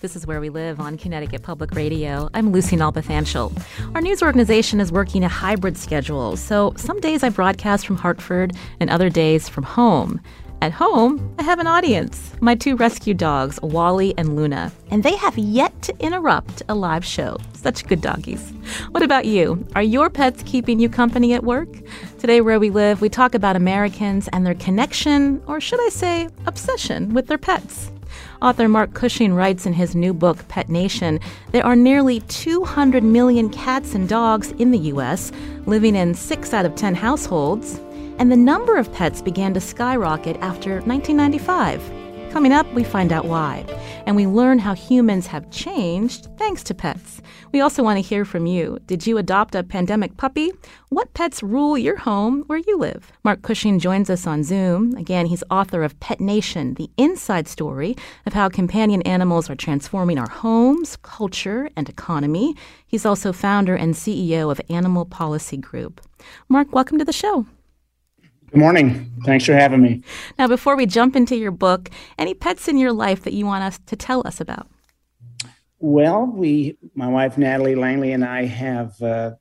This is Where We Live on Connecticut Public Radio. I'm Lucy Nalpathanchel. Our news organization is working a hybrid schedule, so some days I broadcast from Hartford and other days from home. At home, I have an audience my two rescue dogs, Wally and Luna, and they have yet to interrupt a live show. Such good doggies. What about you? Are your pets keeping you company at work? Today, where we live, we talk about Americans and their connection, or should I say, obsession, with their pets. Author Mark Cushing writes in his new book, Pet Nation, there are nearly 200 million cats and dogs in the U.S., living in 6 out of 10 households, and the number of pets began to skyrocket after 1995. Coming up, we find out why. And we learn how humans have changed thanks to pets. We also want to hear from you. Did you adopt a pandemic puppy? What pets rule your home where you live? Mark Cushing joins us on Zoom. Again, he's author of Pet Nation, the inside story of how companion animals are transforming our homes, culture, and economy. He's also founder and CEO of Animal Policy Group. Mark, welcome to the show. Good morning. Thanks for having me. Now, before we jump into your book, any pets in your life that you want us to tell us about? Well, we, my wife Natalie Langley, and I have uh,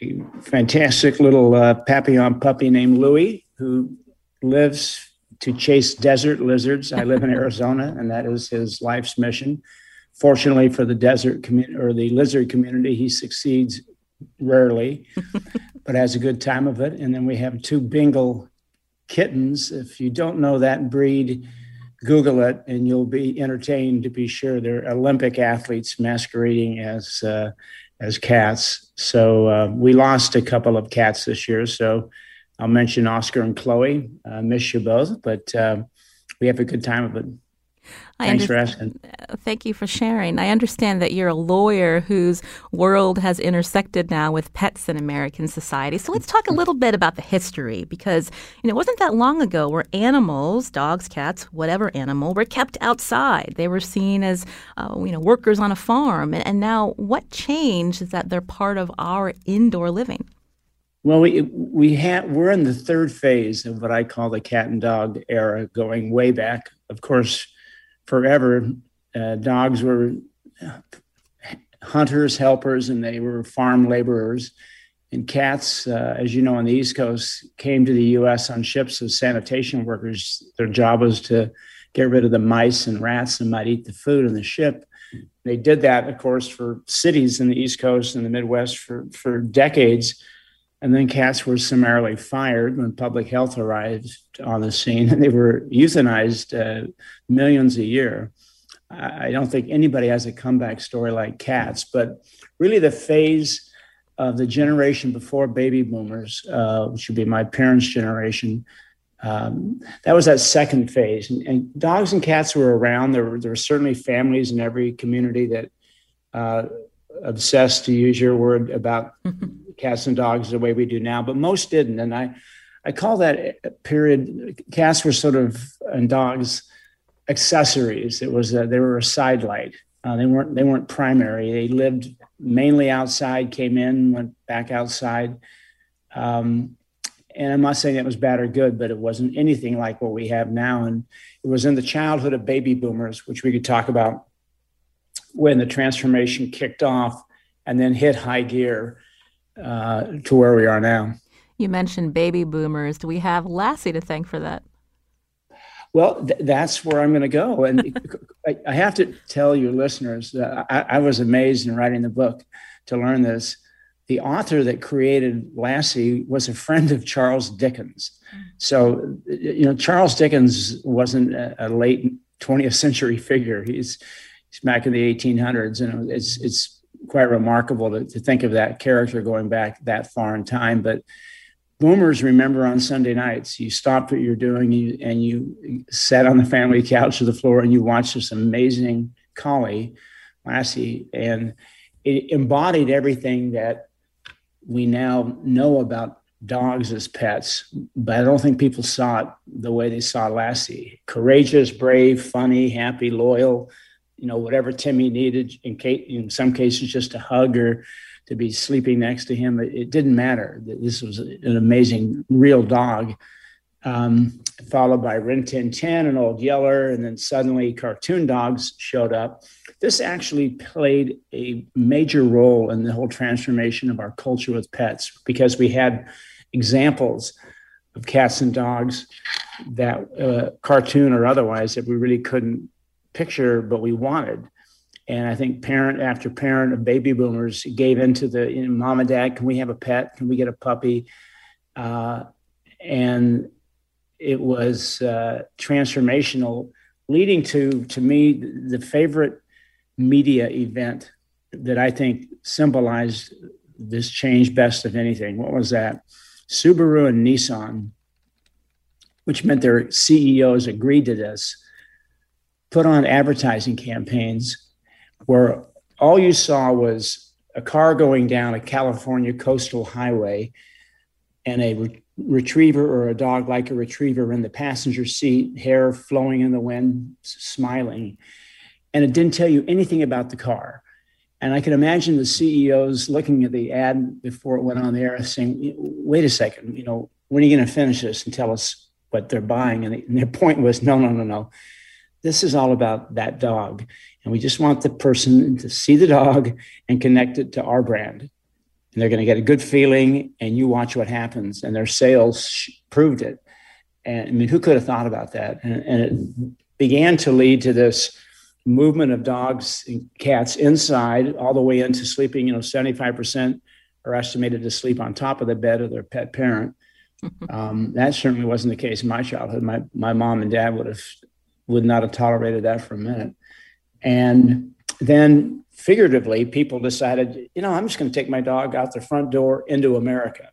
a fantastic little uh, Papillon puppy named Louie who lives to chase desert lizards. I live in Arizona, and that is his life's mission. Fortunately for the desert community or the lizard community, he succeeds rarely, but has a good time of it. And then we have two Bengal kittens. If you don't know that breed, Google it and you'll be entertained to be sure. They're Olympic athletes masquerading as uh, as cats. So uh, we lost a couple of cats this year. So I'll mention Oscar and Chloe. I miss you both, but uh, we have a good time of it. I Thanks for asking. Uh, thank you for sharing. I understand that you're a lawyer whose world has intersected now with pets in American society. So let's talk a little bit about the history because you know, it wasn't that long ago where animals, dogs, cats, whatever animal, were kept outside. They were seen as uh, you know workers on a farm. And, and now, what changed is that they're part of our indoor living. Well, we we have we're in the third phase of what I call the cat and dog era, going way back. Of course forever, uh, dogs were hunters, helpers, and they were farm laborers. And cats, uh, as you know, on the East Coast, came to the U.S. on ships as sanitation workers. Their job was to get rid of the mice and rats that might eat the food on the ship. They did that, of course, for cities in the East Coast and the Midwest for, for decades. And then cats were summarily fired when public health arrived on the scene, and they were euthanized uh, millions a year. I don't think anybody has a comeback story like cats, but really the phase of the generation before baby boomers, uh, which would be my parents' generation, um, that was that second phase. And, and, dogs and cats were around. There were, there were certainly families in every community that uh, obsessed, to use your word, about cats and dogs the way we do now, but most didn't. And I, I call that period cats were sort of and dogs accessories. It was a, they were a sidelight. Uh, they weren't they weren't primary. They lived mainly outside, came in, went back outside. Um, and I'm not saying that was bad or good, but it wasn't anything like what we have now. And it was in the childhood of baby boomers, which we could talk about when the transformation kicked off and then hit high gear uh, to where we are now. You mentioned baby boomers. Do we have Lassie to thank for that? Well, th- that's where I'm going to go. And I, I, have to tell your listeners that I, I, was amazed in writing the book to learn this. The author that created Lassie was a friend of Charles Dickens. So, you know, Charles Dickens wasn't a, a late 20th century figure. He's, he's back in the 1800s, and it's it's quite remarkable to, to think of that character going back that far in time. But boomers remember on Sunday nights, you stopped what you're doing you, and you sat on the family couch or the floor and you watched this amazing collie, Lassie, and it embodied everything that we now know about dogs as pets, but I don't think people saw it the way they saw Lassie. Courageous, brave, funny, happy, loyal, you know, whatever Timmy needed, in, case, in some cases, just a hug or to be sleeping next to him. It, it didn't matter. This was an amazing, real dog. Um, followed by Rin Tin Tin and Old Yeller, and then suddenly cartoon dogs showed up. This actually played a major role in the whole transformation of our culture with pets because we had examples of cats and dogs that uh, cartoon or otherwise that we really couldn't picture, but we wanted. And I think parent after parent of baby boomers gave into the you know, mom and dad, can we have a pet? Can we get a puppy? Uh, and it was uh, transformational, leading to, to me, the favorite media event that I think symbolized this change best of anything. What was that? Subaru and Nissan, which meant their CEOs agreed to this, put on advertising campaigns where all you saw was a car going down a California coastal highway and a re- retriever or a dog like a retriever in the passenger seat, hair flowing in the wind, smiling. And it didn't tell you anything about the car. And I can imagine the CEOs looking at the ad before it went on the air saying, wait a second, you know, when are you going to finish this and tell us what they're buying? And, and their point was, no, no, no, no. This is all about that dog. And we just want the person to see the dog and connect it to our brand. And they're going to get a good feeling, and you watch what happens. And their sales proved it. And I mean, who could have thought about that? And, and it began to lead to this movement of dogs and cats inside all the way into sleeping. You know, 75% are estimated to sleep on top of the bed of their pet parent. Um, that certainly wasn't the case in my childhood. My, my mom and dad would have would not have tolerated that for a minute. And then figuratively, people decided, you know, I'm just going to take my dog out the front door into America.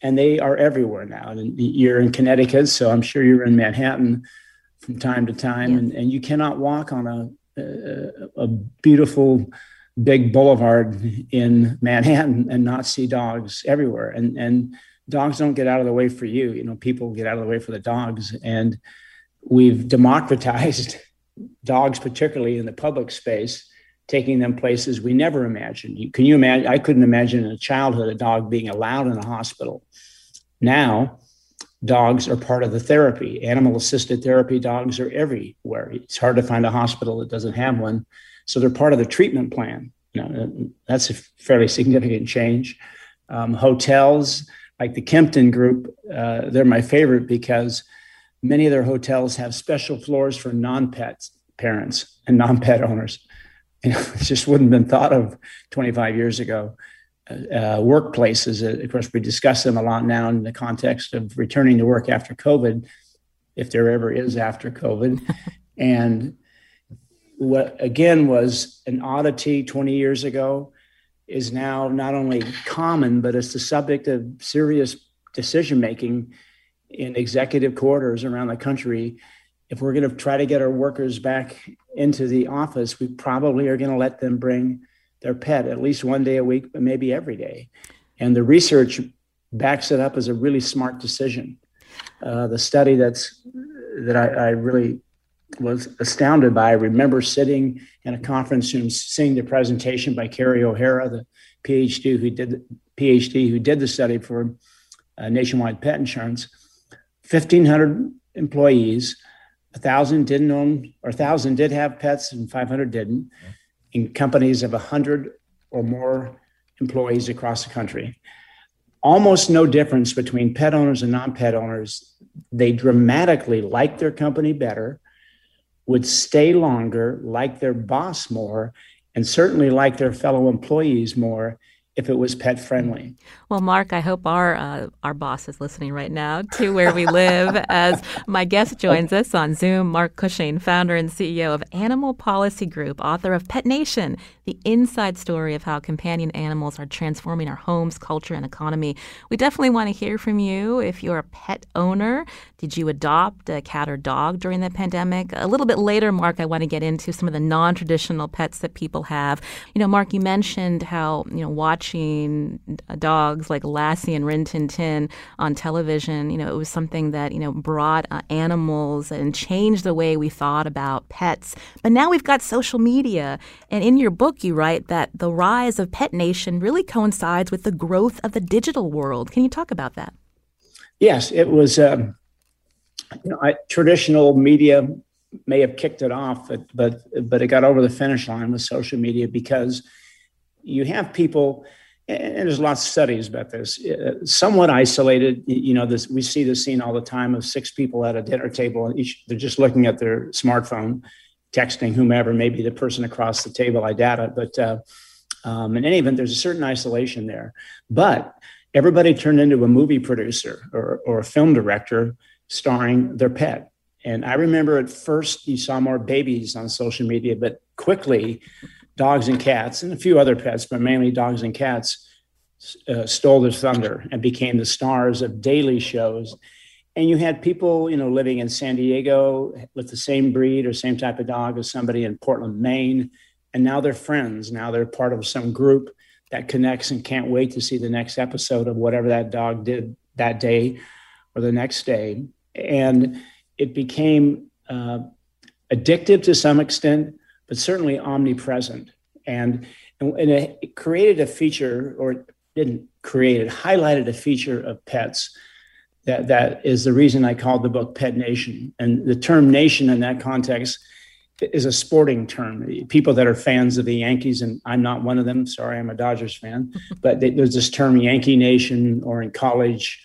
And they are everywhere now. And you're in Connecticut, so I'm sure you're in Manhattan from time to time. Yeah. And, and you cannot walk on a, a, a beautiful big boulevard in Manhattan and not see dogs everywhere. And, and dogs don't get out of the way for you. You know, people get out of the way for the dogs. And we've democratized dogs, particularly in the public space, taking them places we never imagined. Can you imagine? I couldn't imagine in a childhood a dog being allowed in a hospital. Now, dogs are part of the therapy. Animal assisted therapy dogs are everywhere. It's hard to find a hospital that doesn't have one. So they're part of the treatment plan. That's a fairly significant change. Um, hotels like the Kimpton Group, uh, they're my favorite because many of their hotels have special floors for non-pet parents and non-pet owners. You know, it just wouldn't have been thought of 25 years ago. Uh, workplaces, uh, of course, we discuss them a lot now in the context of returning to work after COVID, if there ever is after COVID. and what again was an oddity 20 years ago is now not only common, but it's the subject of serious decision making in executive quarters around the country, if we're going to try to get our workers back into the office, we probably are going to let them bring their pet at least one day a week, but maybe every day. And the research backs it up as a really smart decision. Uh, the study that's that I, I, really was astounded by. I remember sitting in a conference room, seeing the presentation by Kerry O'Hara, the PhD who did the, PhD who did the study for uh, nationwide pet insurance 1,500 employees. A thousand didn't own, or a thousand did have pets, and 500 didn't. Mm-hmm. In companies of 100 or more employees across the country. Almost no difference between pet owners and non pet owners. They dramatically like their company better, would stay longer, like their boss more, and certainly like their fellow employees more if it was pet friendly. Well, Mark, I hope our uh, our boss is listening right now to where we live. as my guest joins us on Zoom, Mark Cushing, founder and CEO of Animal Policy Group, author of Pet Nation: The Inside Story of How Companion Animals Are Transforming Our Homes, Culture, and Economy. We definitely want to hear from you. If you're a pet owner, did you adopt a cat or dog during the pandemic? A little bit later, Mark, I want to get into some of the non-traditional pets that people have. You know, Mark, you mentioned how you know watching watching dogs like Lassie and Rin Tin Tin on television, you know, it was something that, you know, brought uh, animals and changed the way we thought about pets. But now we've got social media. And in your book, you write that the rise of Pet Nation really coincides with the growth of the digital world. Can you talk about that? Yes, it was. Um, you know, I, traditional media may have kicked it off, but but but it got over the finish line with social media because you have people and there's lots of studies about this uh, somewhat isolated. You know this we see this scene all the time of six people at a dinner table and each they're just looking at their smartphone texting whomever maybe the person across the table i doubt it but uh, um, in any event there's a certain isolation there. But everybody turned into a movie producer or, or a film director starring their pet and i remember at first you saw more babies on social media but quickly dogs and cats and a few other pets, but mainly dogs and cats, uh, stole the thunder and became the stars of daily shows. And you had people, you know, living in San Diego with the same breed or same type of dog as somebody in Portland, Maine. And now they're friends. Now they're part of some group that connects and can't wait to see the next episode of whatever that dog did that day or the next day. And it became uh, addictive to some extent but certainly omnipresent. And, and, it created a feature, or didn't create it, highlighted a feature of pets that, that is the reason I called the book Pet Nation. And the term nation in that context is a sporting term. People that are fans of the Yankees, and I'm not one of them. Sorry, I'm a Dodgers fan. but they, there's this term Yankee Nation, or in college,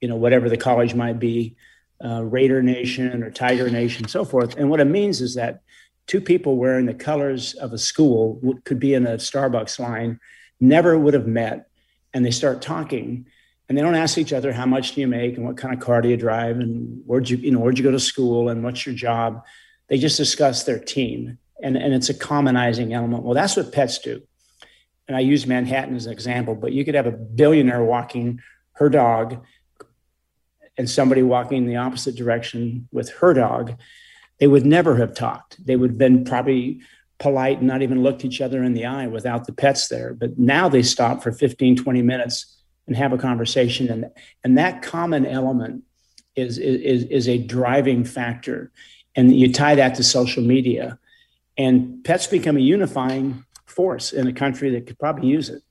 you know, whatever the college might be, uh, Raider Nation or Tiger Nation, so forth. And what it means is that two people wearing the colors of a school could be in a Starbucks line, never would have met, and they start talking, and they don't ask each other how much do you make and what kind of car do you drive and where'd you you know where'd you go to school and what's your job. They just discuss their team, and and it's a commonizing element. Well, that's what pets do. And I use Manhattan as an example, but you could have a billionaire walking her dog and somebody walking in the opposite direction with her dog they would never have talked. They would have been probably polite and not even looked each other in the eye without the pets there. But now they stop for 15, 20 minutes and have a conversation. And, and that common element is, is, is a driving factor. And you tie that to social media. And pets become a unifying force in a country that could probably use it.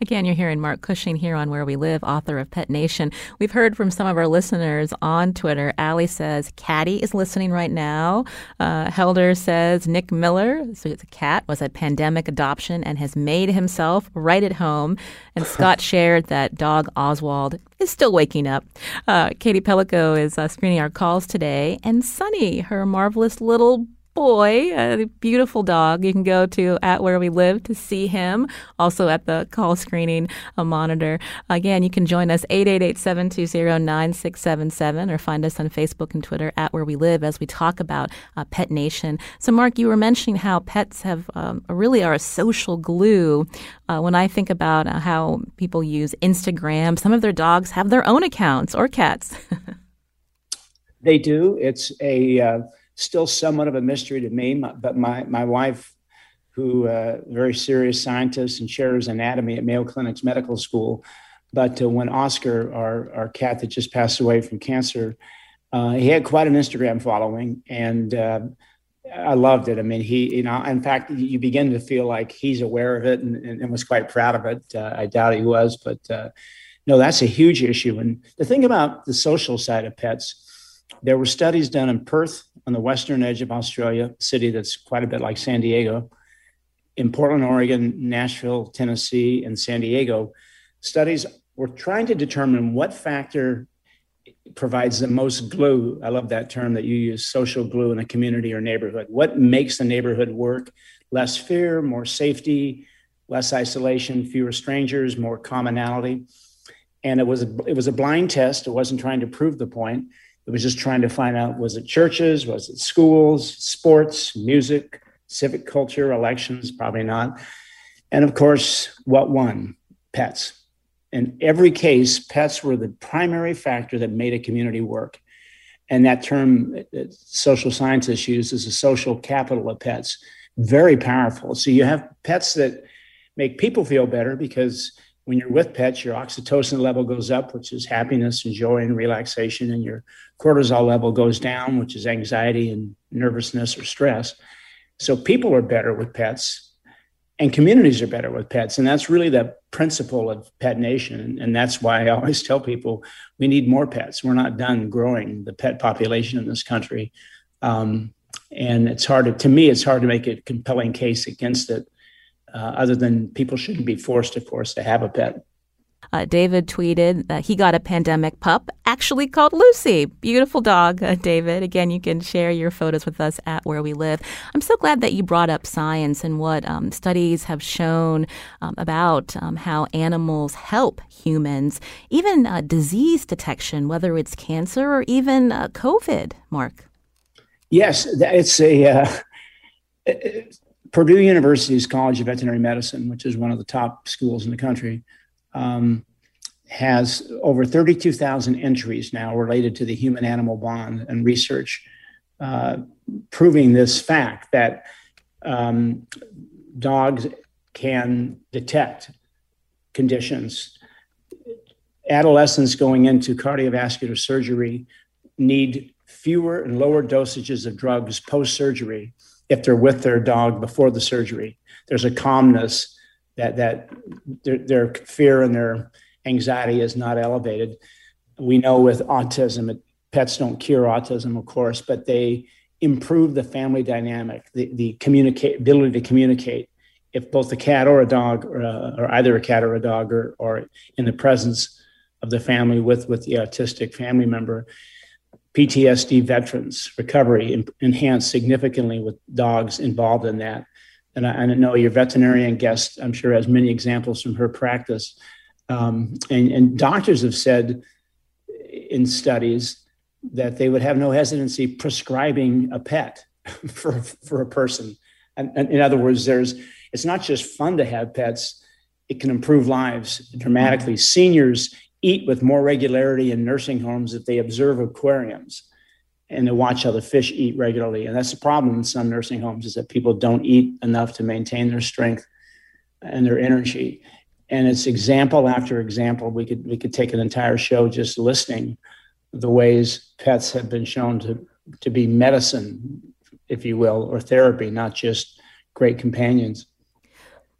Again, you're hearing Mark Cushing here on Where We Live, author of Pet Nation. We've heard from some of our listeners on Twitter. Allie says Caddy is listening right now. Uh, Helder says Nick Miller, so it's a cat, was a pandemic adoption and has made himself right at home. And Scott shared that dog Oswald is still waking up. Uh, Katie Pellico is uh, screening our calls today. And Sunny, her marvelous little boy, a beautiful dog. You can go to at where we live to see him. Also at the call screening uh, monitor. Again, you can join us 888-720-9677 or find us on Facebook and Twitter at where we live as we talk about uh, Pet Nation. So, Mark, you were mentioning how pets have um, really are a social glue. Uh, when I think about uh, how people use Instagram, some of their dogs have their own accounts or cats. they do. It's a uh, still somewhat of a mystery to me. But my my wife, who uh, very serious scientist and chairs anatomy at Mayo Clinic's medical school, but uh, when Oscar, our our cat that just passed away from cancer, uh, he had quite an Instagram following, and uh, I loved it. I mean, he you know, in fact, you begin to feel like he's aware of it and, and, and was quite proud of it. Uh, I doubt he was, but uh, no, that's a huge issue. And the thing about the social side of pets. There were studies done in Perth on the western edge of Australia, a city that's quite a bit like San Diego, in Portland, Oregon, Nashville, Tennessee, and San Diego, studies were trying to determine what factor provides the most glue. I love that term that you use social glue in a community or neighborhood. What makes the neighborhood work? Less fear, more safety, less isolation, fewer strangers, more commonality. And it was a, it was a blind test. It wasn't trying to prove the point. It was just trying to find out was it churches, was it schools, sports, music, civic culture, elections, probably not. And of course, what won? Pets. In every case, pets were the primary factor that made a community work. And that term that social scientists use is a social capital of pets. Very powerful. So you have pets that make people feel better because when you're with pets, your oxytocin level goes up, which is happiness and joy and relaxation, and your cortisol level goes down, which is anxiety and nervousness or stress. So people are better with pets, and communities are better with pets. And that's really the principle of Pet Nation. And that's why I always tell people we need more pets. We're not done growing the pet population in this country. Um, and it's hard to, to me, it's hard to make a compelling case against it uh, other than people shouldn't be forced, of course, to have a pet. Uh, David tweeted that he got a pandemic pup, actually called Lucy. Beautiful dog, uh, David. Again, you can share your photos with us at Where We Live. I'm so glad that you brought up science and what um, studies have shown um, about um, how animals help humans, even uh, disease detection, whether it's cancer or even uh, COVID, Mark. Yes, it's a. Uh, Purdue University's College of Veterinary Medicine, which is one of the top schools in the country, um, has over 32,000 entries now related to the human animal bond and research uh, proving this fact that um, dogs can detect conditions. Adolescents going into cardiovascular surgery need fewer and lower dosages of drugs post surgery if they're with their dog before the surgery. There's a calmness that that their, their fear and their anxiety is not elevated. We know with autism, pets don't cure autism, of course, but they improve the family dynamic, the, the communicate ability to communicate. If both a cat or a dog, or, or either a cat or a dog, or, or in the presence of the family with with the autistic family member, PTSD veterans recovery enhanced significantly with dogs involved in that. And I, I, know your veterinarian guest, I'm sure, has many examples from her practice. Um, and, and doctors have said in studies that they would have no hesitancy prescribing a pet for, for a person. And, and in other words, there's it's not just fun to have pets; it can improve lives dramatically. Seniors eat with more regularity in nursing homes if they observe aquariums and to watch how the fish eat regularly. And that's the problem in some nursing homes is that people don't eat enough to maintain their strength and their energy. And it's example after example. We could we could take an entire show just listing the ways pets have been shown to to be medicine, if you will, or therapy, not just great companions.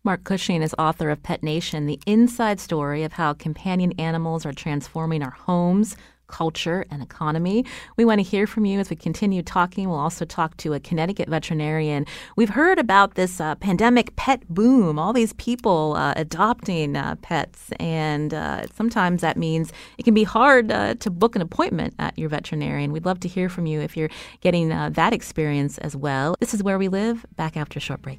Mark Cushing is author of Pet Nation, the inside story of how companion animals are transforming our homes, culture, and economy. We want to hear from you as we continue talking. We'll also talk to a Connecticut veterinarian. We've heard about this uh, pandemic pet boom, all these people uh, adopting uh, pets, and uh, sometimes that means it can be hard uh, to book an appointment at your veterinarian. We'd love to hear from you if you're getting uh, that experience as well. This is Where We Live, back after a short break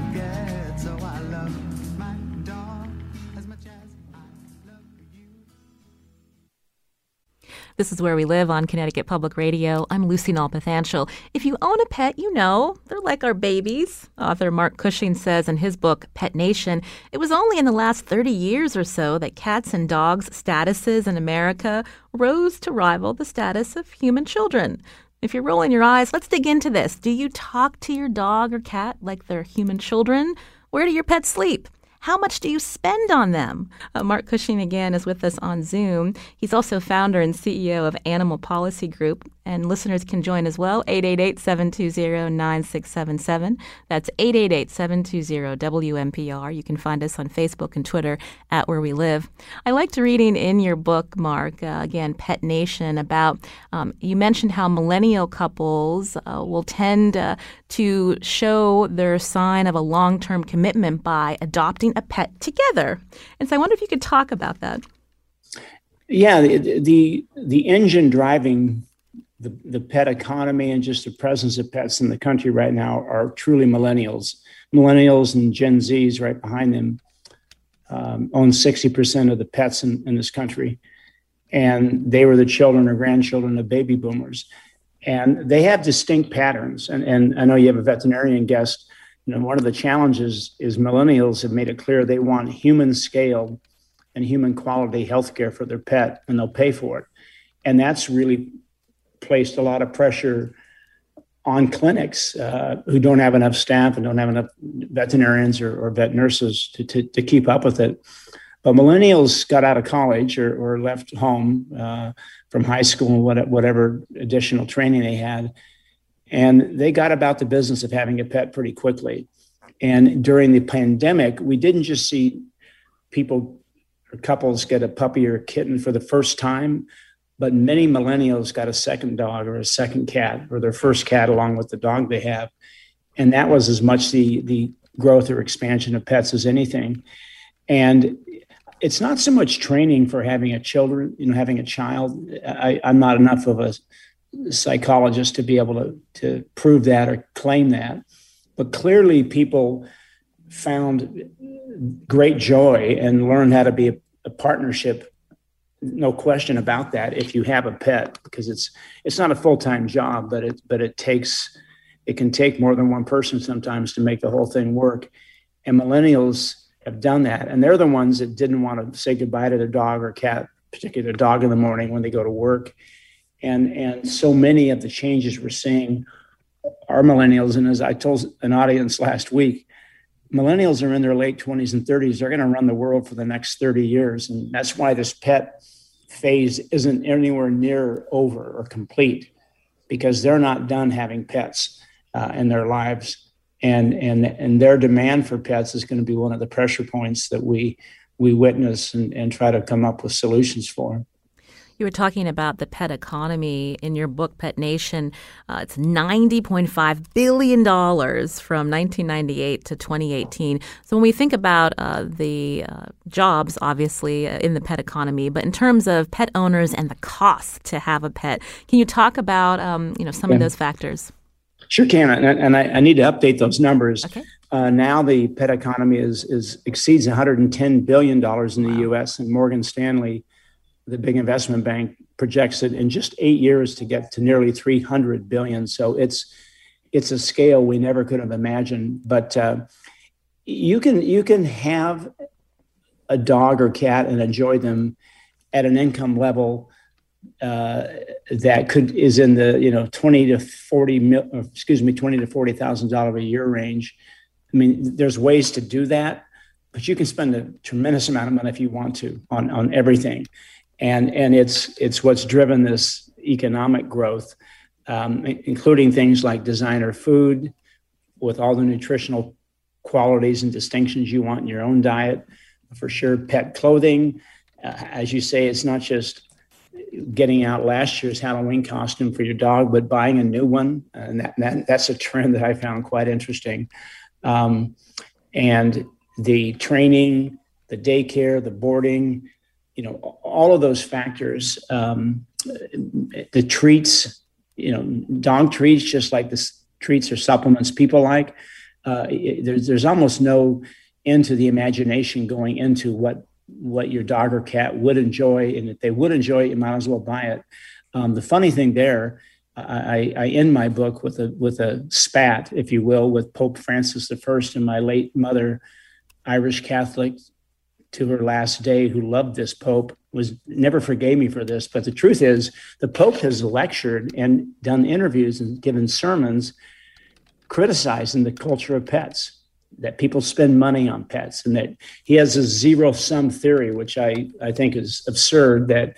This is Where We Live on Connecticut Public Radio. I'm Lucy Nalpathanchel. If you own a pet, you know they're like our babies. Author Mark Cushing says in his book, Pet Nation, it was only in the last 30 years or so that cats and dogs' statuses in America rose to rival the status of human children. If you're rolling your eyes, let's dig into this. Do you talk to your dog or cat like they're human children? Where do your pets sleep? How much do you spend on them? Uh, Mark Cushing again is with us on Zoom. He's also founder and CEO of Animal Policy Group, and listeners can join as well 888-720-9677 that's 888-720-wnpr you can find us on facebook and twitter at where we live i liked reading in your book mark uh, again pet nation about um, you mentioned how millennial couples uh, will tend uh, to show their sign of a long-term commitment by adopting a pet together and so i wonder if you could talk about that yeah the the, the engine driving the, the pet economy and just the presence of pets in the country right now are truly millennials. Millennials and Gen Zs right behind them um, own 60% of the pets in, in this country. And they were the children or grandchildren of baby boomers. And they have distinct patterns. And, and I know you have a veterinarian guest. You know, one of the challenges is millennials have made it clear they want human scale and human quality healthcare for their pet, and they'll pay for it. And that's really placed a lot of pressure on clinics uh, who don't have enough staff and don't have enough veterinarians or, or vet nurses to, to, to, keep up with it. But millennials got out of college or, or left home uh, from high school, whatever additional training they had, and they got about the business of having a pet pretty quickly. And during the pandemic, we didn't just see people or couples get a puppy or a kitten for the first time but many millennials got a second dog or a second cat or their first cat along with the dog they have. And that was as much the, the growth or expansion of pets as anything. And it's not so much training for having a children, you know, having a child. I, I'm not enough of a psychologist to be able to, to prove that or claim that. But clearly, people found great joy and learned how to be a, a partnership no question about that if you have a pet because it's it's not a full-time job but it but it takes it can take more than one person sometimes to make the whole thing work and millennials have done that and they're the ones that didn't want to say goodbye to their dog or cat particularly their dog in the morning when they go to work and and so many of the changes we're seeing are millennials. And as i told an audience last week millennials are in their late 20s and 30s they're going to run the world for the next 30 years. And that's why this pet phase isn't anywhere near over or complete because they're not done having pets uh, in their lives. And and and their demand for pets is going to be one of the pressure points that we we witness and, and try to come up with solutions for you were talking about the pet economy in your book, Pet Nation. Uh, it's $90.5 billion from 1998 to 2018. So when we think about uh, the uh, jobs, obviously, uh, in the pet economy, but in terms of pet owners and the cost to have a pet, can you talk about um, you know some yeah. of those factors? Sure can, and, and I, I, need to update those numbers. Okay. Uh, now the pet economy is is exceeds 110 billion dollars in the wow. U.S. and Morgan Stanley the big investment bank projects it in just eight years to get to nearly 300 billion. So it's it's a scale we never could have imagined. But uh, you can you can have a dog or cat and enjoy them at an income level uh, that could is in the you know 20 to 40 mil, excuse me 20 to 40 thousand dollar a year range. I mean, there's ways to do that, but you can spend a tremendous amount of money if you want to on on everything and and it's it's what's driven this economic growth, um, including things like designer food, with all the nutritional qualities and distinctions you want in your own diet. For sure, pet clothing, uh, as you say, it's not just getting out last year's Halloween costume for your dog, but buying a new one, and that, that that's a trend that I found quite interesting. Um, and the training, the daycare, the boarding, you know, all of those factors, um, the treats, you know, dog treats, just like the treats or supplements people like, uh, there's, there's almost no end to the imagination going into what what your dog or cat would enjoy, and if they would enjoy it, you might as well buy it. Um, the funny thing there, I, I, end my book with a with a spat, if you will, with Pope Francis I and my late mother, Irish Catholic, to her last day who loved this pope was never forgave me for this but the truth is the pope has lectured and done interviews and given sermons criticizing the culture of pets that people spend money on pets and that he has a zero sum theory, which I, I think is absurd that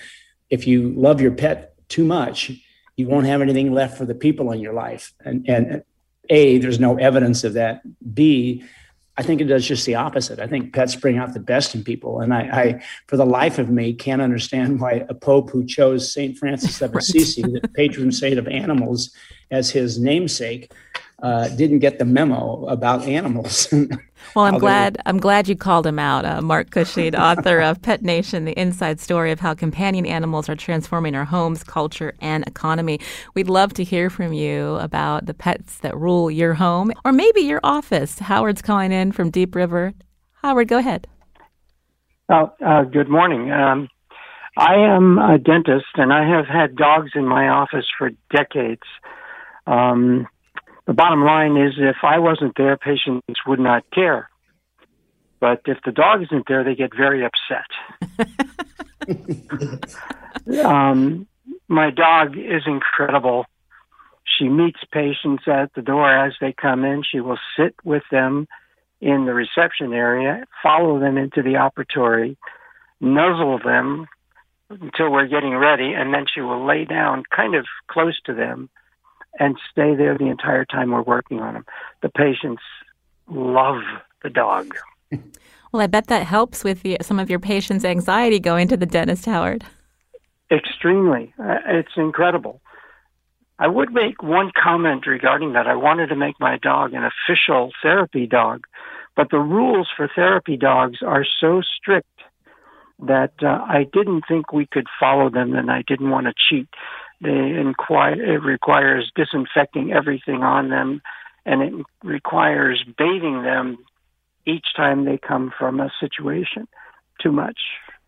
if you love your pet too much, you won't have anything left for the people in your life. And, and A, there's no evidence of that. B, I think it does just the opposite. I think pets bring out the best in people. And I, I for the life of me, can't understand why a pope who chose St. Francis of Assisi, the patron saint of animals, as his namesake, uh, didn't get the memo about animals. well, I'm glad I'm glad you called him out, uh, Mark Cushing, author of Pet Nation: The Inside Story of How Companion Animals Are Transforming Our Homes, Culture, and Economy. We'd love to hear from you about the pets that rule your home, or maybe your office. Howard's calling in from Deep River. Howard, go ahead. Oh, uh, good morning. Um, I am a dentist, and I have had dogs in my office for decades. Um, the bottom line is if I wasn't there, patients would not care. But if the dog isn't there, they get very upset. um, my dog is incredible. She meets patients at the door as they come in. She will sit with them in the reception area, follow them into the operatory, nuzzle them until we're getting ready, and then she will lay down kind of close to them and stay there the entire time we're working on them. The patients love the dog. Well, I bet that helps with the, some of your patients' anxiety going to the dentist, Howard. Extremely. Uh, it's incredible. I would make one comment regarding that. I wanted to make my dog an official therapy dog, but the rules for therapy dogs are so strict that uh, I didn't think we could follow them and I didn't want to cheat. They inquire, it requires disinfecting everything on them, and it requires bathing them each time they come from a situation. Too much.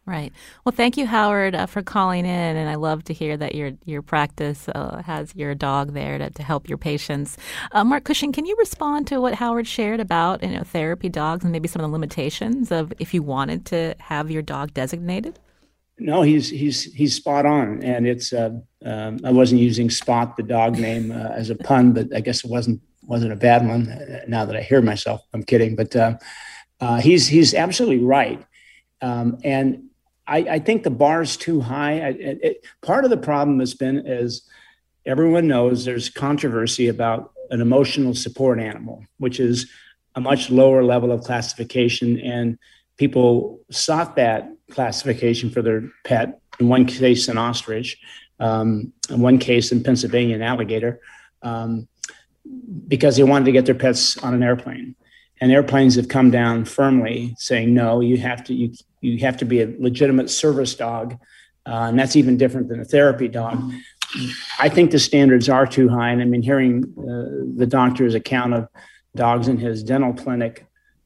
Right. Well, thank you, Howard, uh, for calling in, and I love to hear that your your practice uh, has your dog there to, to help your patients. Uh, Mark Cushing, can you respond to what Howard shared about you know therapy dogs and maybe some of the limitations of if you wanted to have your dog designated? No, he's he's he's spot on, and it's. Uh, um, I wasn't using Spot the dog name uh, as a pun, but I guess it wasn't wasn't a bad one. Uh, now that I hear myself, I'm kidding, but uh, uh, he's he's absolutely right, um, and I, I, think the bar is too high. I, it, part of the problem has been is everyone knows there's controversy about an emotional support animal, which is a much lower level of classification, and people sought that classification for their pet. In one case, an ostrich. Um, in one case, in Pennsylvania, an alligator, um, because they wanted to get their pets on an airplane. And airplanes have come down firmly, saying no. You have to you you have to be a legitimate service dog, uh, and that's even different than a therapy dog. I think the standards are too high. And I mean, hearing uh, the doctor's account of dogs in his dental clinic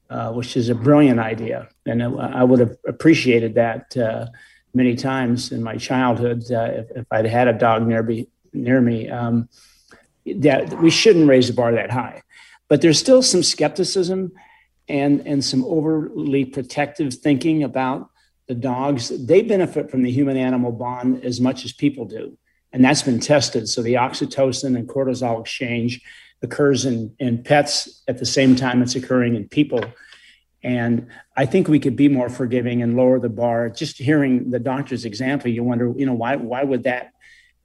uh, which is a brilliant idea. And I would have appreciated that uh, many times in my childhood uh, if, if, I'd had a dog near me. Near me, um, that we shouldn't raise the bar that high, but there's still some skepticism and and some overly protective thinking about the dogs. They benefit from the human animal bond as much as people do, and that's been tested. So the oxytocin and cortisol exchange occurs in, in pets at the same time it's occurring in people. And I think we could be more forgiving and lower the bar. Just hearing the doctor's example, you wonder, you know, why why would that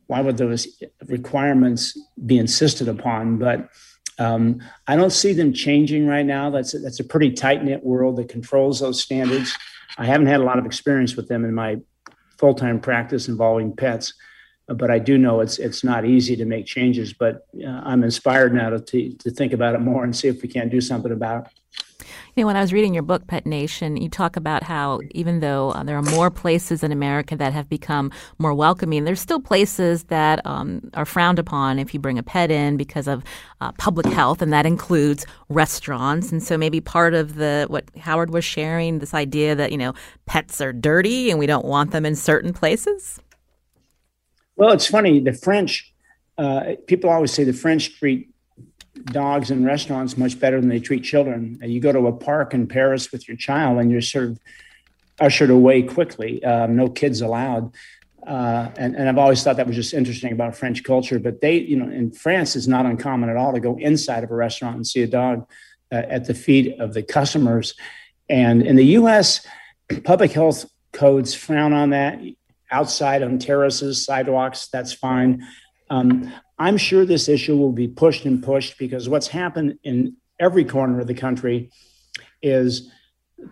why would those requirements be insisted upon? But um, I don't see them changing right now. That's a, that's a pretty tight knit world that controls those standards. I haven't had a lot of experience with them in my full time practice involving pets, but I do know it's it's not easy to make changes. But uh, I'm inspired now to, to, think about it more and see if we can't do something about it. You know, when I was reading your book, Pet Nation, you talk about how even though uh, there are more places in America that have become more welcoming, there's still places that um, are frowned upon if you bring a pet in because of uh, public health, and that includes restaurants. And so maybe part of the what Howard was sharing, this idea that you know pets are dirty and we don't want them in certain places. Well, it's funny. The French, uh, people always say the French treat dogs in restaurants much better than they treat children. You go to a park in Paris with your child, and you're sort of ushered away quickly. Um, no kids allowed. Uh, and, and I've always thought that was just interesting about French culture. But they, you know, in France, it's not uncommon at all to go inside of a restaurant and see a dog uh, at the feet of the customers. And in the US, public health codes frown on that outside on terraces, sidewalks, that's fine. Um, I'm sure this issue will be pushed and pushed because what's happened in every corner of the country is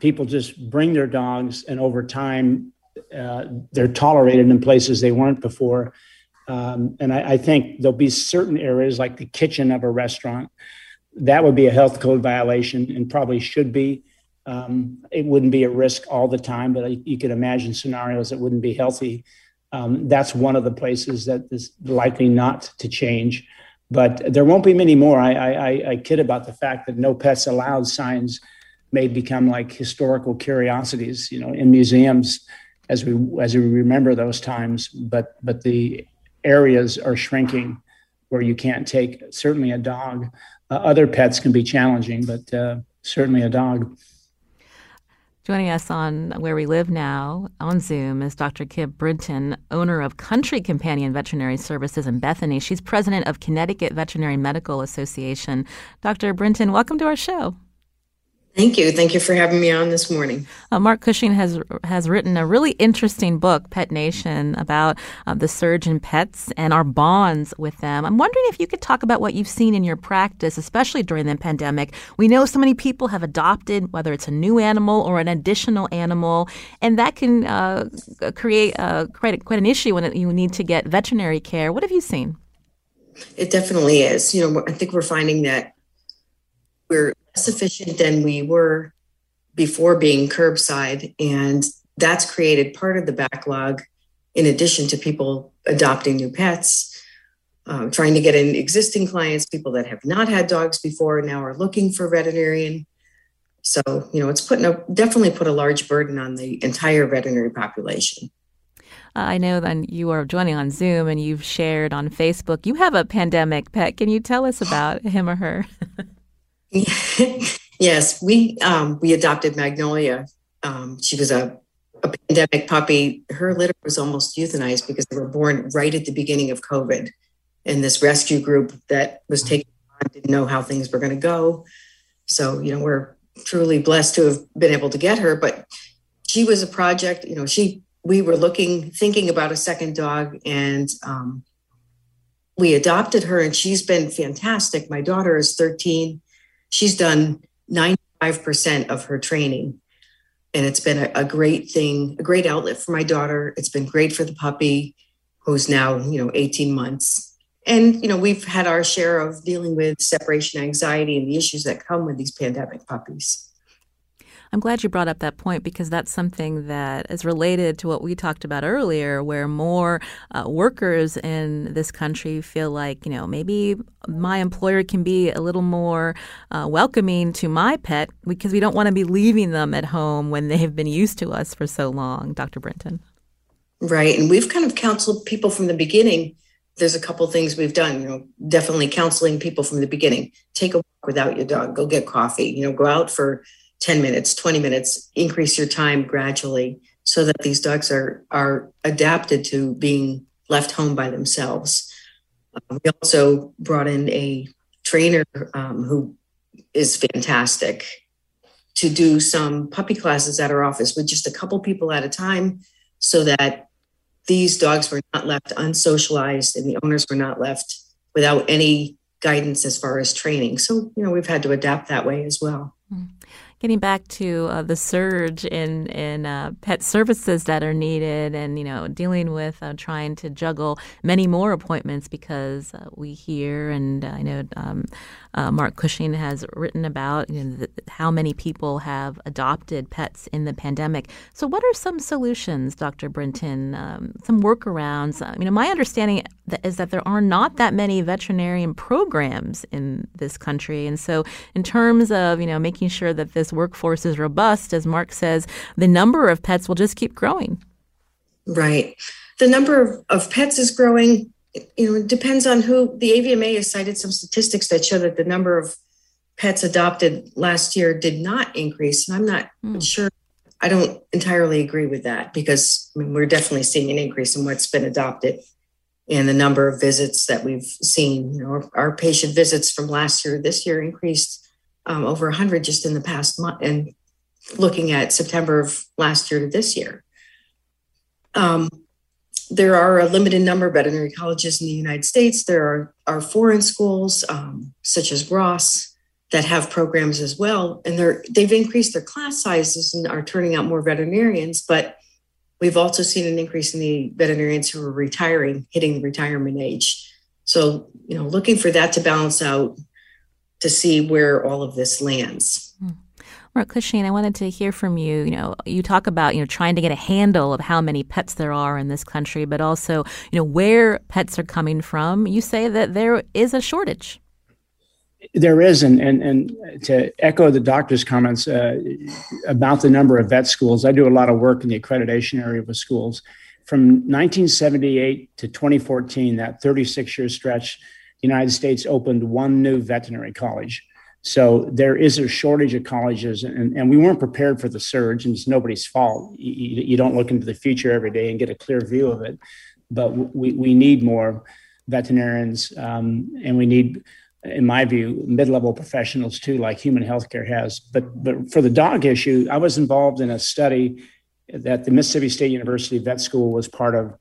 people just bring their dogs, and over time, uh, they're tolerated in places they weren't before. Um, and I, I, think there'll be certain areas like the kitchen of a restaurant that would be a health code violation and probably should be. Um, it wouldn't be a risk all the time, but you could imagine scenarios that wouldn't be healthy. Um, that's one of the places that is likely not to change. But there won't be many more. I, I, I kid about the fact that no pets allowed signs may become like historical curiosities, you know, in museums as we as we remember those times. But but the areas are shrinking where you can't take certainly a dog. Uh, other pets can be challenging, but uh, certainly a dog. Joining us on Where We Live Now on Zoom is Dr. Kim Brinton, owner of Country Companion Veterinary Services in Bethany. She's president of Connecticut Veterinary Medical Association. Dr. Brinton, welcome to our show. Thank you. Thank you for having me on this morning. Uh, Mark Cushing has has written a really interesting book, Pet Nation, about uh, the surge in pets and our bonds with them. I'm wondering if you could talk about what you've seen in your practice, especially during the pandemic. We know so many people have adopted, whether it's a new animal or an additional animal, and that can uh, create uh, quite, quite an issue when you need to get veterinary care. What have you seen? It definitely is. You know, I think we're finding that we're less efficient than we were before being curbside. And that's created part of the backlog, in addition to people adopting new pets. Um, trying to get in existing clients, people that have not had dogs before now are looking for veterinarian. So, you know, it's putting a definitely put a large burden on the entire veterinary population. Uh, I know that you are joining on Zoom and you've shared on Facebook. You have a pandemic pet. Can you tell us about him or her? yes, we um, we adopted Magnolia. Um, she was a, a pandemic puppy. Her litter was almost euthanized because they were born right at the beginning of COVID. And this rescue group that was taking on didn't know how things were going to go. So, you know, we're truly blessed to have been able to get her. But she was a project, you know, she we were looking, thinking about a second dog, and um, we adopted her, and she's been fantastic. My daughter is 13 she's done 95% of her training. And it's been a, a, great thing, a great outlet for my daughter. It's been great for the puppy, who's now, you know, 18 months. And, you know, we've had our share of dealing with separation anxiety and the issues that come with these pandemic puppies. I'm glad you brought up that point because that's something that is related to what we talked about earlier, where more uh, workers in this country feel like, you know, maybe my employer can be a little more uh, welcoming to my pet because we don't want to be leaving them at home when they have been used to us for so long, Dr. Brinton. Right. And we've kind of counseled people from the beginning there's a couple things we've done you know definitely counseling people from the beginning take a walk without your dog go get coffee you know go out for 10 minutes, 20 minutes, increase your time gradually so that these dogs are, are adapted to being left home by themselves. Uh, we also brought in a trainer um, who is fantastic to do some puppy classes at our office with just a couple people at a time so that these dogs were not left unsocialized and the owners were not left without any guidance as far as training. So, you know, we've had to adapt that way as well. Getting back to uh, the surge in in uh, pet services that are needed, and you know, dealing with uh, trying to juggle many more appointments because uh, we hear, and I know um, uh, Mark Cushing has written about you know, how many people have adopted pets in the pandemic. So, what are some solutions, Dr. Brinton? Um, some workarounds? You know, my understanding is that there are not that many veterinarian programs in this country, and so in terms of you know making sure that this workforce is robust, as Mark says, the number of pets will just keep growing. Right. The number of, of pets is growing you know, it depends on who the AVMA has cited some statistics that show that the number of pets adopted last year did not increase. And I'm not mm. sure. I don't entirely agree with that because I mean, we're definitely seeing an increase in what's been adopted and the number of visits that we've seen. You know, our, our patient visits from last year, this year increased um, over 100 just in the past month, and looking at September of last year to this year. Um, there are a limited number of veterinary colleges in the United States. There are, are foreign schools, um, such as Ross, that have programs as well. And they're, they've increased their class sizes and are turning out more veterinarians. But we've also seen an increase in the veterinarians who are retiring, hitting retirement age. So, you know, looking for that to balance out to see where all of this lands. Mm. Mark Cushing, I wanted to hear from you. You know, you talk about you know trying to get a handle of how many pets there are in this country, but also you know where pets are coming from. You say that there is a shortage. There is, and and, and to echo the doctor's comments uh, about the number of vet schools, I do a lot of work in the accreditation area with schools. From 1978 to 2014, that 36 year stretch, the United States opened one new veterinary college. So there is a shortage of colleges, and, and we weren't prepared for the surge, and it's nobody's fault. You, you, don't look into the future every day and get a clear view of it, but we, we need more veterinarians, um, and we need, in my view, mid-level professionals too, like human healthcare has. But but for the dog issue, I was involved in a study that the Mississippi State University Vet School was part of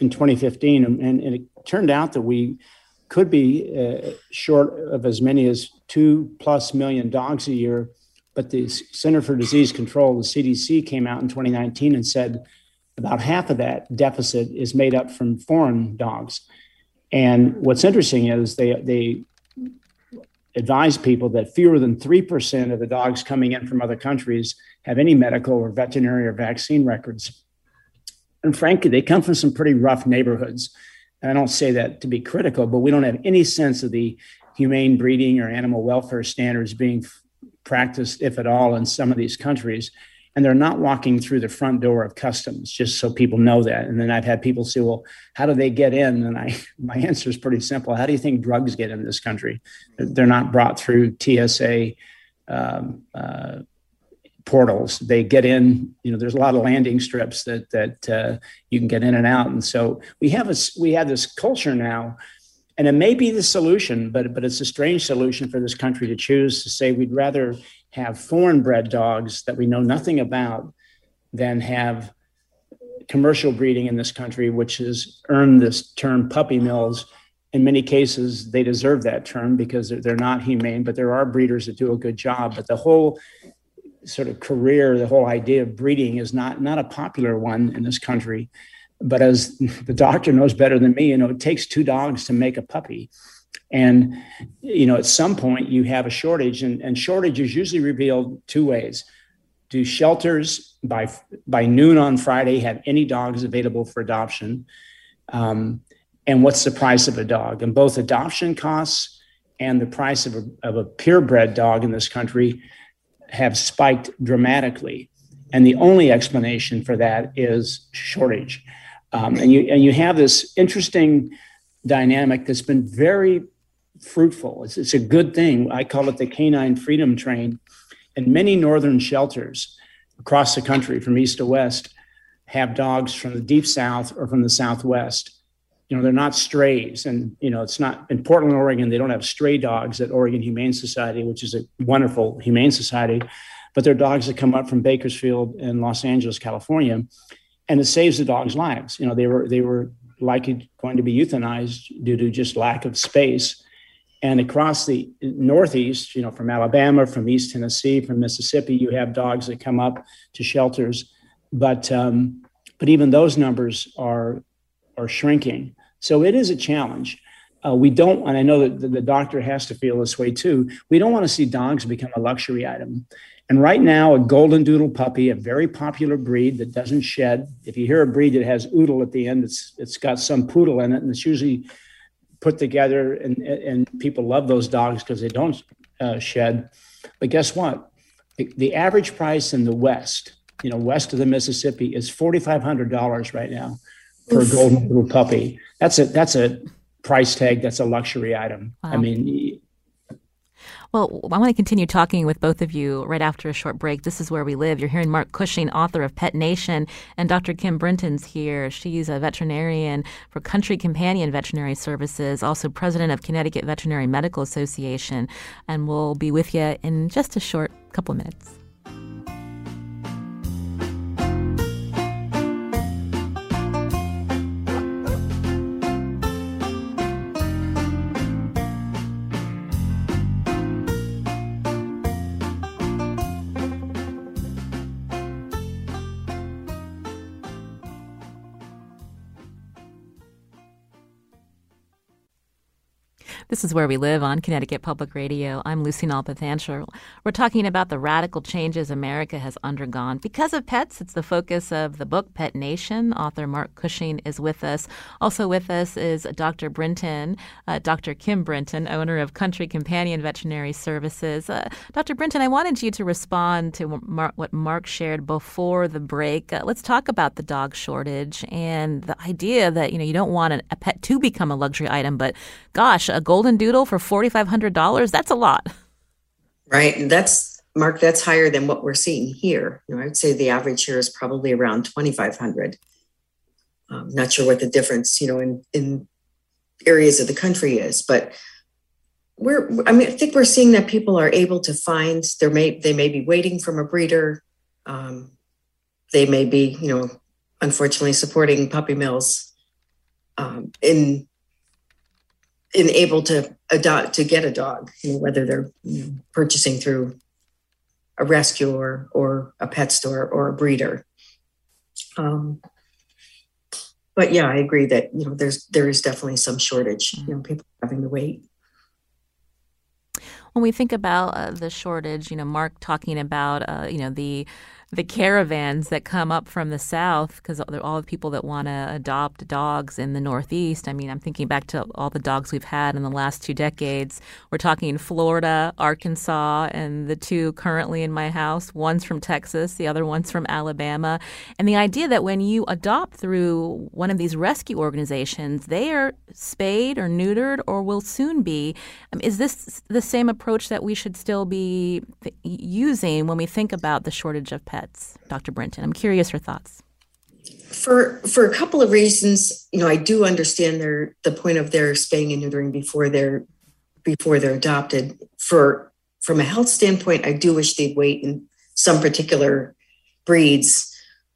in 2015, and, and it turned out that we could be uh, short of as many as two plus million dogs a year. But the Center for Disease Control, the CDC, came out in 2019 and said about half of that deficit is made up from foreign dogs. And what's interesting is they they advise people that fewer than 3% of the dogs coming in from other countries have any medical or veterinary or vaccine records. And frankly, they come from some pretty rough neighborhoods. I don't say that to be critical, but we don't have any sense of the humane breeding or animal welfare standards being practiced, if at all, in some of these countries. And they're not walking through the front door of customs, just so people know that. And then I've had people say, well, how do they get in? And I, my answer is pretty simple. How do you think drugs get in this country? They're not brought through TSA um, uh, portals. They get in. You know, there's a lot of landing strips that that uh, you can get in and out. And so we have a we have this culture now, and it may be the solution, but but it's a strange solution for this country to choose to say we'd rather have foreign bred dogs that we know nothing about than have commercial breeding in this country, which has earned this term puppy mills. In many cases, they deserve that term because they're, they're not humane, but there are breeders that do a good job. But the whole sort of career, the whole idea of breeding is not not a popular one in this country. But as the doctor knows better than me, you know, it takes two dogs to make a puppy. And you know, at some point you have a shortage, and, and shortage is usually revealed two ways. Do shelters by by noon on Friday have any dogs available for adoption? Um, and what's the price of a dog? And both adoption costs and the price of a, of a purebred dog in this country have spiked dramatically. And the only explanation for that is shortage. Um, and, you, and you have this interesting dynamic that's been very fruitful. It's, it's a good thing. I call it the canine freedom train. And many northern shelters across the country, from east to west, have dogs from the deep south or from the southwest you know they're not strays. And you know it's not in portland oregon they don't have stray dogs at oregon humane society which is a wonderful humane society. But they're dogs that come up from bakersfield and los angeles california and it saves the dogs lives. You know they were they were likely going to be euthanized due to just lack of space. And across the northeast you know from alabama from east tennessee from mississippi you have dogs that come up to shelters. But um, but even those numbers are are shrinking so it is a challenge. Uh, we don't, and I know that the, the doctor has to feel this way too. We don't want to see dogs become a luxury item. And right now, a golden doodle puppy, a very popular breed that doesn't shed. If you hear a breed that has oodle at the end, it's it's got some poodle in it, and it's usually put together, and and people love those dogs because they don't uh, shed. But guess what? The, the average price in the West, you know, west of the Mississippi, is forty five hundred dollars right now for a golden doodle puppy that's a that's a price tag that's a luxury item. Wow. I mean, Well, I want to continue talking with both of you right after a short break. This is Where We Live. You're hearing Mark Cushing, author of Pet Nation, and Dr. Kim Brinton's here. She's a veterinarian for Country Companion Veterinary Services, also president of Connecticut Veterinary Medical Association, and we'll be with you in just a short couple of minutes. This is Where We Live on Connecticut Public Radio. I'm Lucy Nalpathanchel. We're talking about the radical changes America has undergone because of pets. It's the focus of the book Pet Nation. Author Mark Cushing is with us. Also with us is Dr. Brinton, uh, Dr. Kim Brinton, owner of Country Companion Veterinary Services. Uh, Dr. Brinton, I wanted you to respond to what Mark shared before the break. Uh, let's talk about the dog shortage and the idea that you know you don't want a pet to become a luxury item, but gosh, a gold golden doodle for $4,500, that's a lot. Right. And that's, Mark, that's higher than what we're seeing here. You know, I'd say the average here is probably around 2,500. Um, not sure what the difference, you know, in, in areas of the country is, but we're, I mean, I think we're seeing that people are able to find, they may, they may be waiting from a breeder. Um, they may be, you know, unfortunately supporting puppy mills um, in and able to adopt to get a dog, you know, whether they're you know, purchasing through a rescue or, or a pet store or a breeder. Um, but yeah, I agree that you know there's there is definitely some shortage. You know, people having to wait. When we think about uh, the shortage, you know, Mark talking about uh, you know the the caravans that come up from the south because all the people that want to adopt dogs in the northeast. I mean, I'm thinking back to all the dogs we've had in the last two decades. We're talking Florida, Arkansas, and the two currently in my house. One's from Texas, the other one's from Alabama. And the idea that when you adopt through one of these rescue organizations, they are spayed or neutered or will soon be. Um, is this the same approach that we should still be using when we think about the shortage of pets? Dr. Brinton? I'm curious your thoughts. For for a couple of reasons, you know, I do understand their the point of their spaying and neutering before they're before they're adopted. For from a health standpoint, I do wish they'd wait in some particular breeds.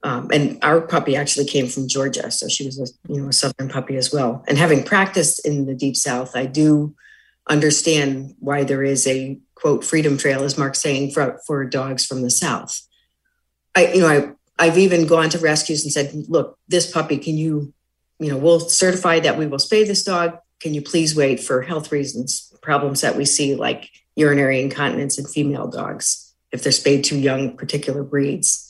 Um, and our puppy actually came from Georgia, so she was a you know a southern puppy as well. And having practiced in the deep south, I do understand why there is a quote freedom trail, as Mark's saying, for, for dogs from the south. I, you know, I, I've even gone to rescues and said, look, this puppy, can you, you know, we'll certify that we will spay this dog. Can you please wait for health reasons, problems that we see like urinary incontinence in female dogs if they're spayed too young, particular breeds.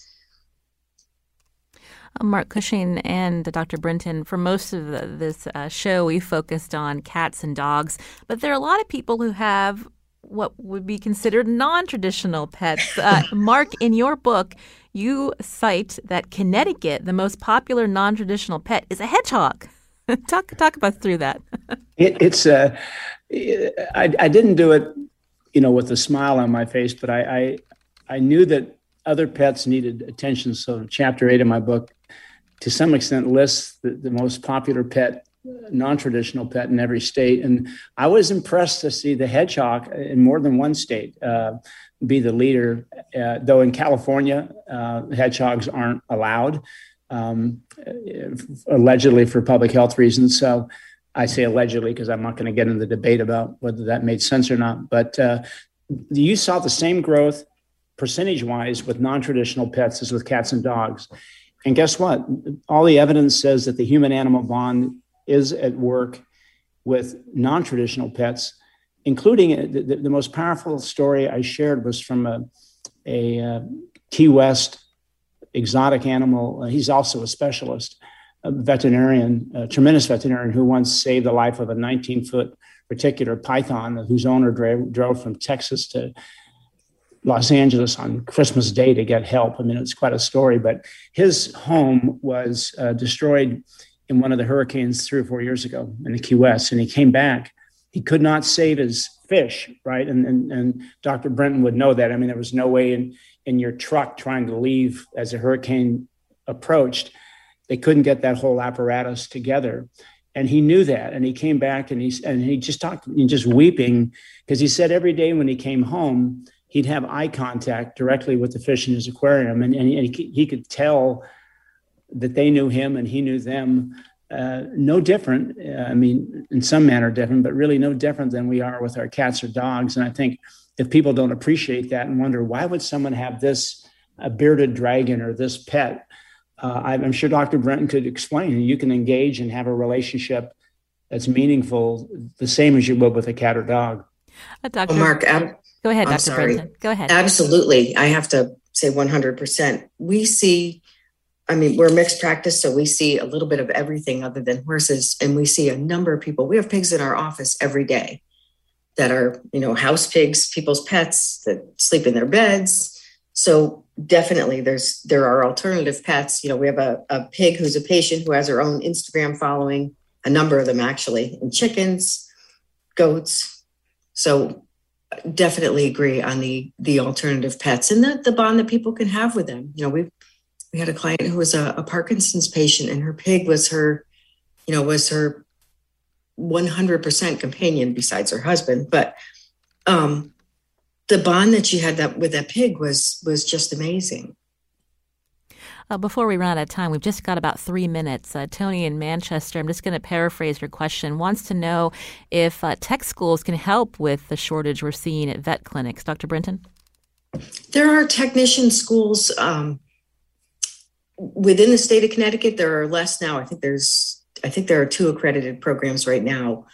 Uh, Mark Cushing and Dr. Brinton, for most of the, this uh, show, we focused on cats and dogs, but there are a lot of people who have what would be considered non traditional pets. Uh, Mark, in your book, you cite that Connecticut, the most popular non-traditional pet, is a hedgehog. talk talk about through that. it, it's uh, I, I didn't do it, you know, with a smile on my face, but I, I I knew that other pets needed attention. So chapter eight of my book, to some extent, lists the, the most popular pet non-traditional pet in every state and i was impressed to see the hedgehog in more than one state uh, be the leader. Uh, though in California, uh, hedgehogs aren't allowed, um, allegedly for public health reasons. So I say allegedly because I'm not going to get into the debate about whether that made sense or not. But uh, you saw the same growth percentage wise with non traditional pets as with cats and dogs. And guess what? All the evidence says that the human animal bond is at work with non traditional pets including the, the, most powerful story I shared was from a, a uh, Key West exotic animal. Uh, he's also a specialist, a veterinarian, a tremendous veterinarian who once saved the life of a 19 foot reticular python whose owner drove, drove from Texas to Los Angeles on Christmas Day to get help. I mean, it's quite a story, but his home was uh, destroyed in one of the hurricanes three or four years ago in the Key West, and he came back he could not save his fish, right? And, and, and Dr. Brinton would know that. I mean, there was no way in, in your truck trying to leave as a hurricane approached, they couldn't get that whole apparatus together. And he knew that. And he came back and he, and he just talked, just weeping, because he said every day when he came home, he'd have eye contact directly with the fish in his aquarium. And, and he, he could tell that they knew him and he knew them uh, no different. Uh, I mean, in some manner different, but really no different than we are with our cats or dogs. And I think if people don't appreciate that and wonder why would someone have this a bearded dragon or this pet, uh, I'm sure Dr. Brinton could explain. You can engage and have a relationship that's meaningful, the same as you would with a cat or dog. Uh, Dr. Well, Mark, ab- go ahead, I'm Dr. sorry. Brinton. Go ahead. Absolutely. I have to say 100%. We see I mean, we're mixed practice, so we see a little bit of everything other than horses. And we see a number of people. We have pigs in our office every day that are, you know, house pigs, people's pets that sleep in their beds. So definitely there's there are alternative pets. You know, we have a, a pig who's a patient who has her own Instagram following, a number of them actually, and chickens, goats. So definitely agree on the the alternative pets and the, the bond that people can have with them. You know, we've we had a client who was a, a Parkinson's patient, and her pig was her, you know, was her 100% companion besides her husband. But um, the bond that she had that with that pig was was just amazing. Uh, before we run out of time, we've just got about three minutes. Uh, Tony in Manchester, I'm just going to paraphrase your question, wants to know if uh, tech schools can help with the shortage we're seeing at vet clinics. Dr. Brinton? There are technician schools um, within the state of Connecticut, there are less now. I think there's, I think there are two accredited programs right now.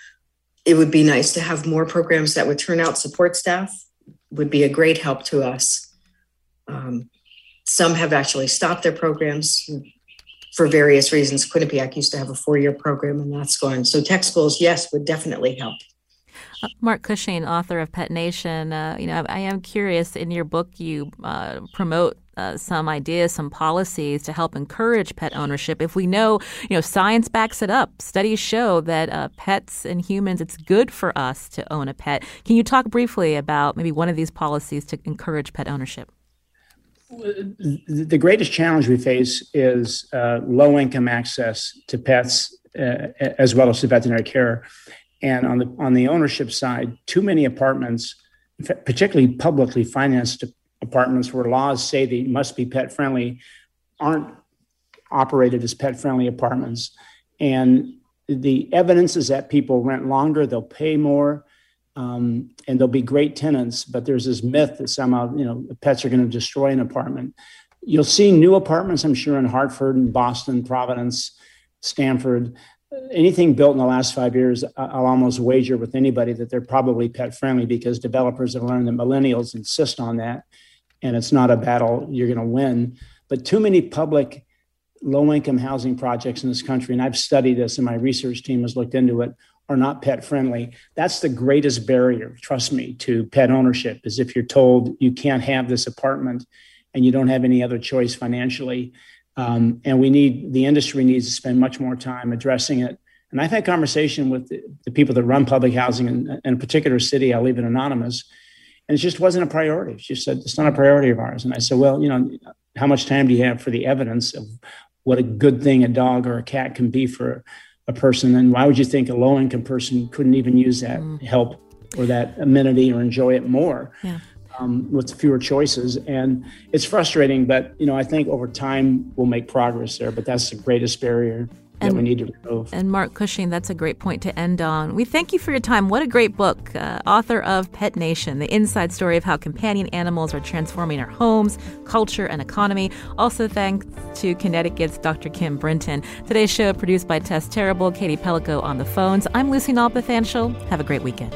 It would be nice to have more programs that would turn out support staff. Would be a great help to us. Um, some have actually stopped their programs for various reasons. Quinnipiac used to have a four-year program, and that's gone. So tech schools, yes, would definitely help. Uh, Mark Cushing, author of Pet Nation, uh, you know, I am curious. In your book, you uh, promote uh, some ideas, some policies to help encourage pet ownership. If we know, you know, science backs it up. Studies show that uh, pets and humans, it's good for us to own a pet. Can you talk briefly about maybe one of these policies to encourage pet ownership? The greatest challenge we face is uh, low income access to pets uh, as well as to veterinary care. And on the on the ownership side, too many apartments, particularly publicly financed apartments where laws say they must be pet friendly aren't operated as pet friendly apartments. And the evidence is that people rent longer, they'll pay more, um, and they'll be great tenants. But there's this myth that somehow, you know, pets are going to destroy an apartment. You'll see new apartments, I'm sure, in Hartford and Boston, Providence, Stamford. Anything built in the last five years, I'll almost wager with anybody that they're probably pet friendly because developers have learned that millennials insist on that and it's not a battle you're going to win. But too many public low income housing projects in this country, and I've studied this and my research team has looked into it, are not pet friendly. That's the greatest barrier, trust me, to pet ownership is if you're told you can't have this apartment and you don't have any other choice financially. Um, and we need the industry needs to spend much more time addressing it. And I've had conversation with the, the people that run public housing in, in a particular city. I'll leave it anonymous and it just wasn't a priority. She said, it's not a priority of ours. And I said, well, you know, how much time do you have for the evidence of what a good thing a dog or a cat can be for a person? And why would you think a low income person couldn't even use that mm. help or that amenity or enjoy it more? Yeah. Um, with fewer choices. And it's frustrating, but you know, I think over time we'll make progress there. But that's the greatest barrier and, we need to remove. And Mark Cushing, that's a great point to end on. We thank you for your time. What a great book. Uh, author of Pet Nation, the inside story of how companion animals are transforming our homes, culture, and economy. Also, thanks to Connecticut's Dr. Kim Brinton. Today's show produced by Tess Terrible, Katie Pellico on the phones. I'm Lucy Nalpathanchel. Have a great weekend.